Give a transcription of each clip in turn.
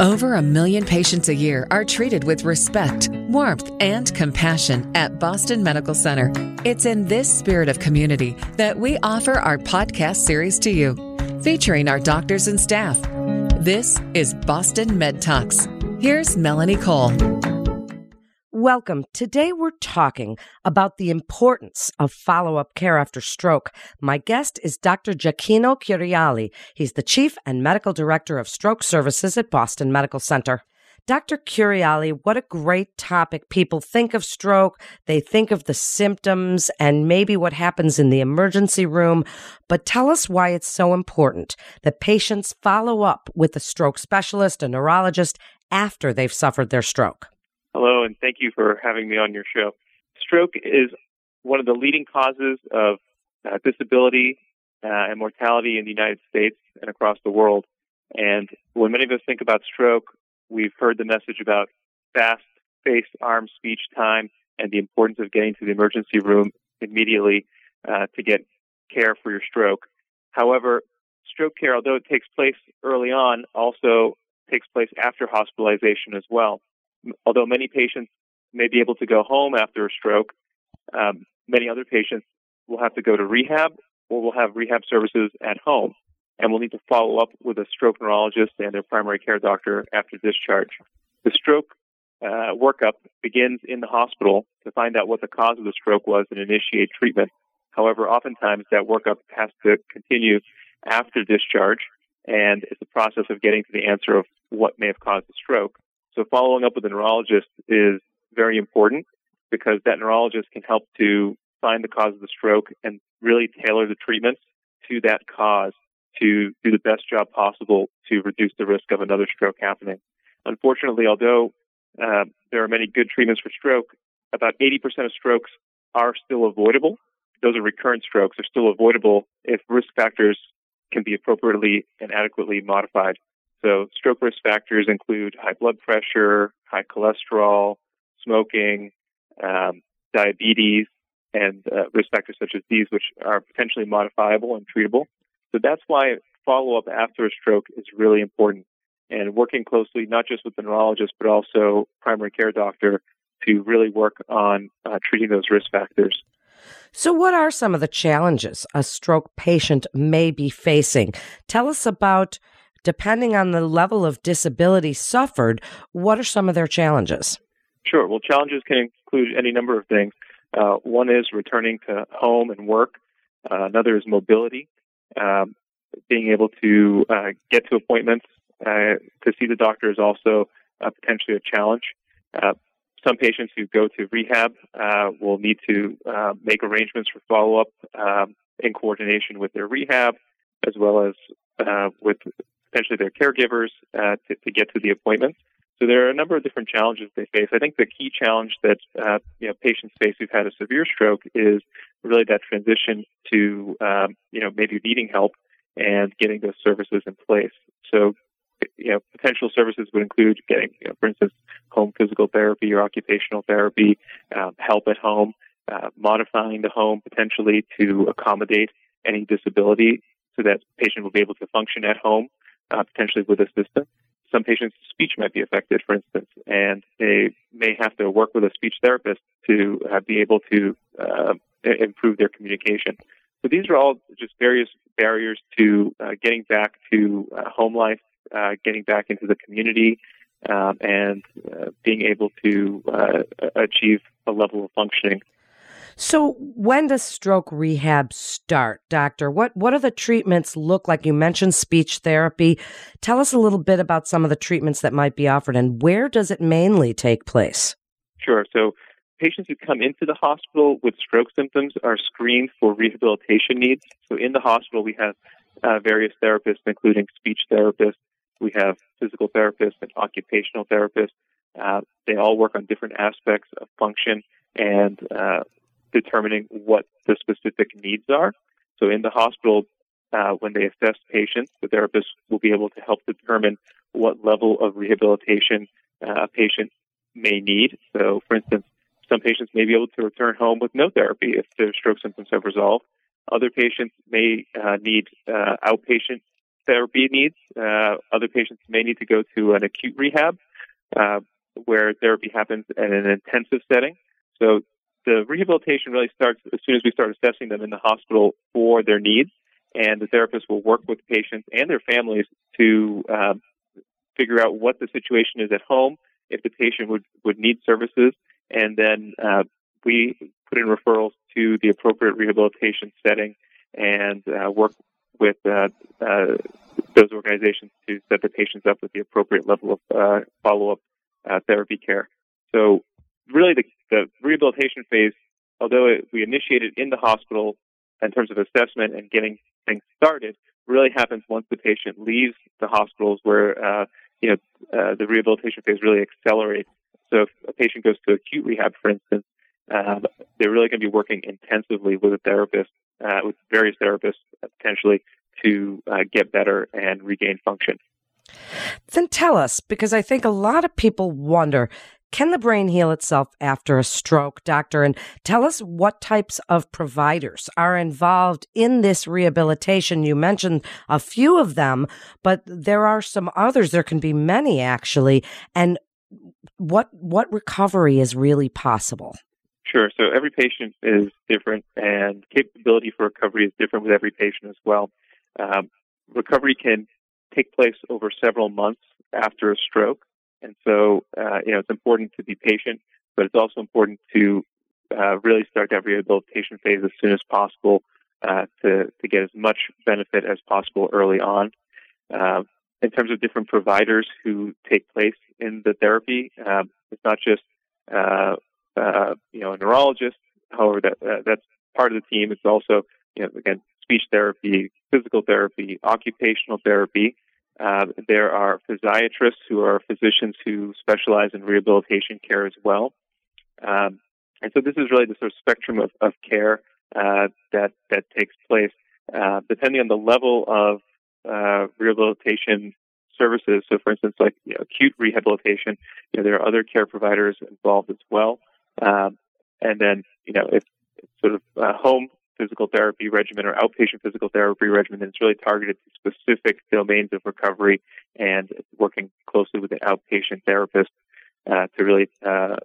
Over a million patients a year are treated with respect, warmth, and compassion at Boston Medical Center. It's in this spirit of community that we offer our podcast series to you, featuring our doctors and staff. This is Boston Med Talks. Here's Melanie Cole. Welcome. Today we're talking about the importance of follow up care after stroke. My guest is Dr. Gioacchino Curiale. He's the Chief and Medical Director of Stroke Services at Boston Medical Center. Dr. Curiali, what a great topic. People think of stroke, they think of the symptoms and maybe what happens in the emergency room, but tell us why it's so important that patients follow up with a stroke specialist, a neurologist, after they've suffered their stroke. And thank you for having me on your show. Stroke is one of the leading causes of uh, disability uh, and mortality in the United States and across the world. And when many of us think about stroke, we've heard the message about fast face, arm, speech time and the importance of getting to the emergency room immediately uh, to get care for your stroke. However, stroke care, although it takes place early on, also takes place after hospitalization as well although many patients may be able to go home after a stroke, um, many other patients will have to go to rehab or will have rehab services at home and will need to follow up with a stroke neurologist and their primary care doctor after discharge. The stroke uh, workup begins in the hospital to find out what the cause of the stroke was and initiate treatment. However, oftentimes that workup has to continue after discharge and it's a process of getting to the answer of what may have caused the stroke. So following up with a neurologist is very important because that neurologist can help to find the cause of the stroke and really tailor the treatments to that cause to do the best job possible to reduce the risk of another stroke happening. Unfortunately, although uh, there are many good treatments for stroke, about 80% of strokes are still avoidable. Those are recurrent strokes, are still avoidable if risk factors can be appropriately and adequately modified. So stroke risk factors include high blood pressure, high cholesterol, smoking, um, diabetes, and uh, risk factors such as these, which are potentially modifiable and treatable. So that's why follow-up after a stroke is really important. And working closely, not just with the neurologist, but also primary care doctor to really work on uh, treating those risk factors. So, what are some of the challenges a stroke patient may be facing? Tell us about depending on the level of disability suffered, what are some of their challenges? Sure. Well, challenges can include any number of things. Uh, one is returning to home and work. Uh, another is mobility, um, being able to uh, get to appointments uh, to see the doctor is also potentially a challenge. Uh, some patients who go to rehab uh, will need to make arrangements for follow-up um, in coordination with their rehab, as well as with potentially their caregivers uh, to, to, get to the appointment. So there are a number of different challenges they face. I think the key challenge that uh, you know patients face who've had a severe stroke is really that transition to um, you know maybe needing help and getting those services in place. So you know potential services would include getting, you know, for instance, home physical therapy or occupational therapy, um, help at home, uh, modifying the home potentially to accommodate any disability so that patient will be able to function at home uh, potentially with assistance. Some patients' speech might be affected, for instance, and they may have to work with a speech therapist to uh, be able to uh, improve their communication. So these are all just various barriers to uh, getting back to uh, home life, getting back into the community, um, and being able to achieve a level of functioning so, when does stroke rehab start, doctor? What what are the treatments look like? You mentioned speech therapy. Tell us a little bit about some of the treatments that might be offered and where does it mainly take place? Sure. So, patients who come into the hospital with stroke symptoms are screened for rehabilitation needs. So, in the hospital, we have uh, various therapists, including speech therapists. We have physical therapists and occupational therapists. Uh, they all work on different aspects of function and uh, determining what the specific needs are. So in the hospital, uh, when they assess patients, the therapist will be able to help determine what level of rehabilitation uh, a patient may need. So, for instance, some patients may be able to return home with no therapy if their stroke symptoms have resolved. Other patients may uh, need uh, outpatient therapy needs. Uh, other patients may need to go to an acute rehab uh, where therapy happens in an intensive setting. So the rehabilitation really starts as soon as we start assessing them in the hospital for their needs, and the therapist will work with patients and their families to uh, figure out what the situation is at home, if the patient would, would need services, and then uh, we put in referrals to the appropriate rehabilitation setting and uh, work with uh, uh, those organizations to set the patients up with the appropriate level of uh, follow-up uh, therapy care. So, really, the, the rehabilitation phase, although it, we initiated in the hospital in terms of assessment and getting things started, really happens once the patient leaves the hospitals, where uh, you know uh, the rehabilitation phase really accelerates. So, if a patient goes to acute rehab, for instance, um, they're really going to be working intensively with a therapist, uh, with various therapists potentially to uh, get better and regain function. Then tell us, because I think a lot of people wonder can the brain heal itself after a stroke, doctor? And tell us what types of providers are involved in this rehabilitation. You mentioned a few of them, but there are some others. There can be many actually. And what what recovery is really possible? Sure. So every patient is different, and capability for recovery is different with every patient as well. Um, recovery can take place over several months after a stroke, and so uh, you know it's important to be patient, but it's also important to uh, really start that rehabilitation phase as soon as possible uh, to to get as much benefit as possible early on. Uh, in terms of different providers who take place in the therapy, um, it's not just uh, uh, you know, a neurologist. However, that uh, that's part of the team. It's also, you know, again, speech therapy, physical therapy, occupational therapy. Uh, there are physiatrists who are physicians who specialize in rehabilitation care as well. Um, and so this is really the sort of spectrum of, of care uh, that that takes place, uh, depending on the level of uh, rehabilitation services. So, for instance, like you know, acute rehabilitation, you know, there are other care providers involved as well. Um, and then, you know, if sort of a home physical therapy regimen or outpatient physical therapy regimen that's really targeted to specific domains of recovery and working closely with an outpatient therapist uh, to really uh,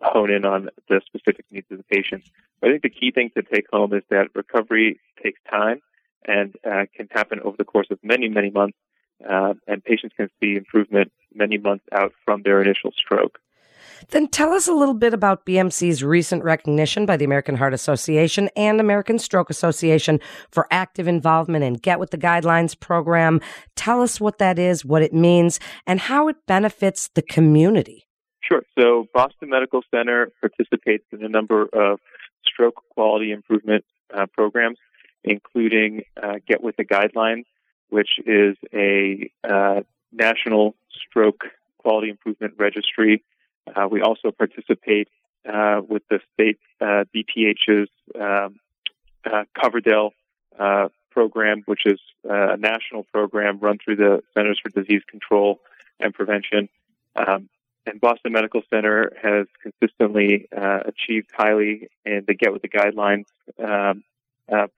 hone in on the specific needs of the patient. I think the key thing to take home is that recovery takes time and uh, can happen over the course of many, many months, uh, and patients can see improvement many months out from their initial stroke. Then tell us a little bit about BMC's recent recognition by the American Heart Association and American Stroke Association for active involvement in Get With the Guidelines program. Tell us what that is, what it means, and how it benefits the community. Sure. So Boston Medical Center participates in a number of stroke quality improvement uh, programs, including uh, Get With the Guidelines, which is a uh, national stroke quality improvement registry uh, we also participate uh, with the state uh, DPH's um, uh, Coverdell uh, program, which is uh, a national program run through the Centers for Disease Control and Prevention. Um, and Boston Medical Center has consistently achieved highly in the Get With the Guidelines um,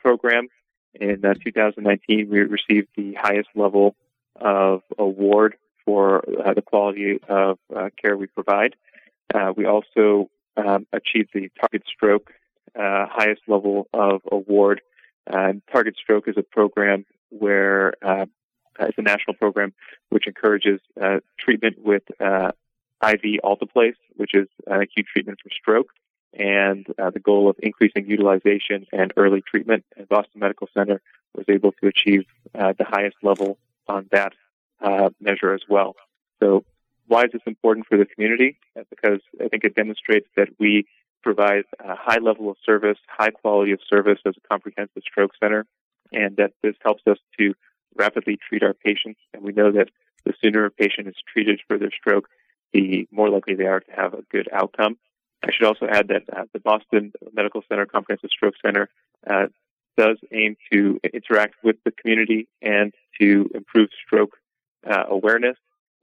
program. In 2019, we received the highest level of award for uh, the quality of uh, care we provide. Uh, we also um, achieved the Target Stroke uh, highest level of award. Target Stroke is a program where uh, it's a national program which encourages uh, treatment with IV alteplase, which is acute treatment for stroke and uh, the goal of increasing utilization and early treatment. And Boston Medical Center was able to achieve uh, the highest level on that uh, measure as well. So why is this important for the community? Uh, because I think it demonstrates that we provide a high level of service, high quality of service as a comprehensive stroke center, and that this helps us to rapidly treat our patients. And we know that the sooner a patient is treated for their stroke, the more likely they are to have a good outcome. I should also add that uh, the Boston Medical Center Comprehensive Stroke Center uh, does aim to interact with the community and to improve stroke uh, awareness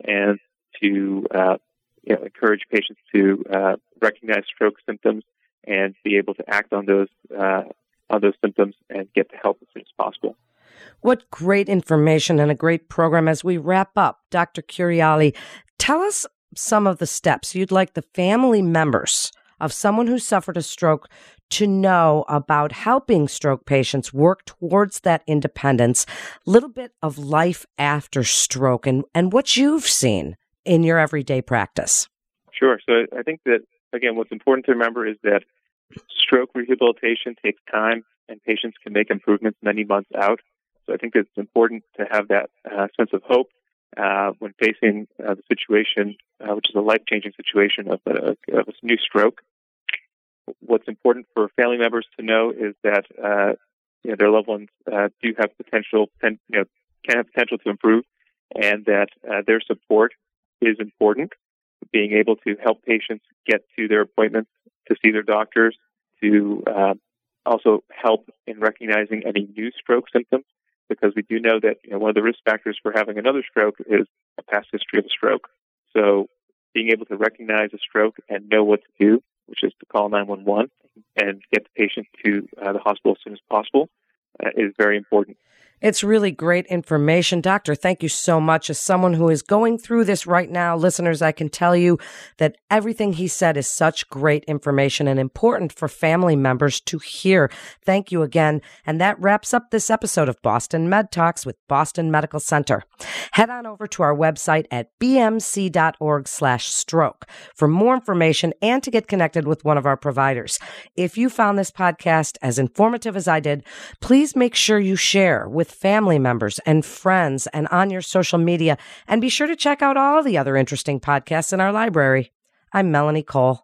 and to uh, you know, encourage patients to uh, recognize stroke symptoms and be able to act on those uh, on those symptoms and get the help as soon as possible. What great information and a great program as we wrap up. Dr. Curiale, tell us some of the steps you'd like the family members of someone who suffered a stroke to know about helping stroke patients work towards that independence, a little bit of life after stroke and, and what you've seen in your everyday practice. Sure. So I think that, again, what's important to remember is that stroke rehabilitation takes time and patients can make improvements many months out. So I think it's important to have that uh, sense of hope uh, when facing uh, the situation, uh, which is a life-changing situation of a, of a, new stroke. What's important for family members to know is that uh, you know, their loved ones uh, do have potential, you know, can have potential to improve, and that their support is important. Being able to help patients get to their appointments to see their doctors, to also help in recognizing any new stroke symptoms because we do know that you know, one of the risk factors for having another stroke is a past history of a stroke. So being able to recognize a stroke and know what to do, which is to call 911 and get the patient to uh, the hospital as soon as possible, uh, is very important. It's really great information. Doctor, thank you so much. As someone who is going through this right now, listeners, I can tell you that everything he said is such great information and important for family members to hear. Thank you again. And that wraps up this episode of Boston Med Talks with Boston Medical Center. Head on over to our website at bmc.org slash stroke for more information and to get connected with one of our providers. If you found this podcast as informative as I did, please make sure you share with family members and friends and on your social media. And be sure to check out all the other interesting podcasts in our library. I'm Melanie Cole.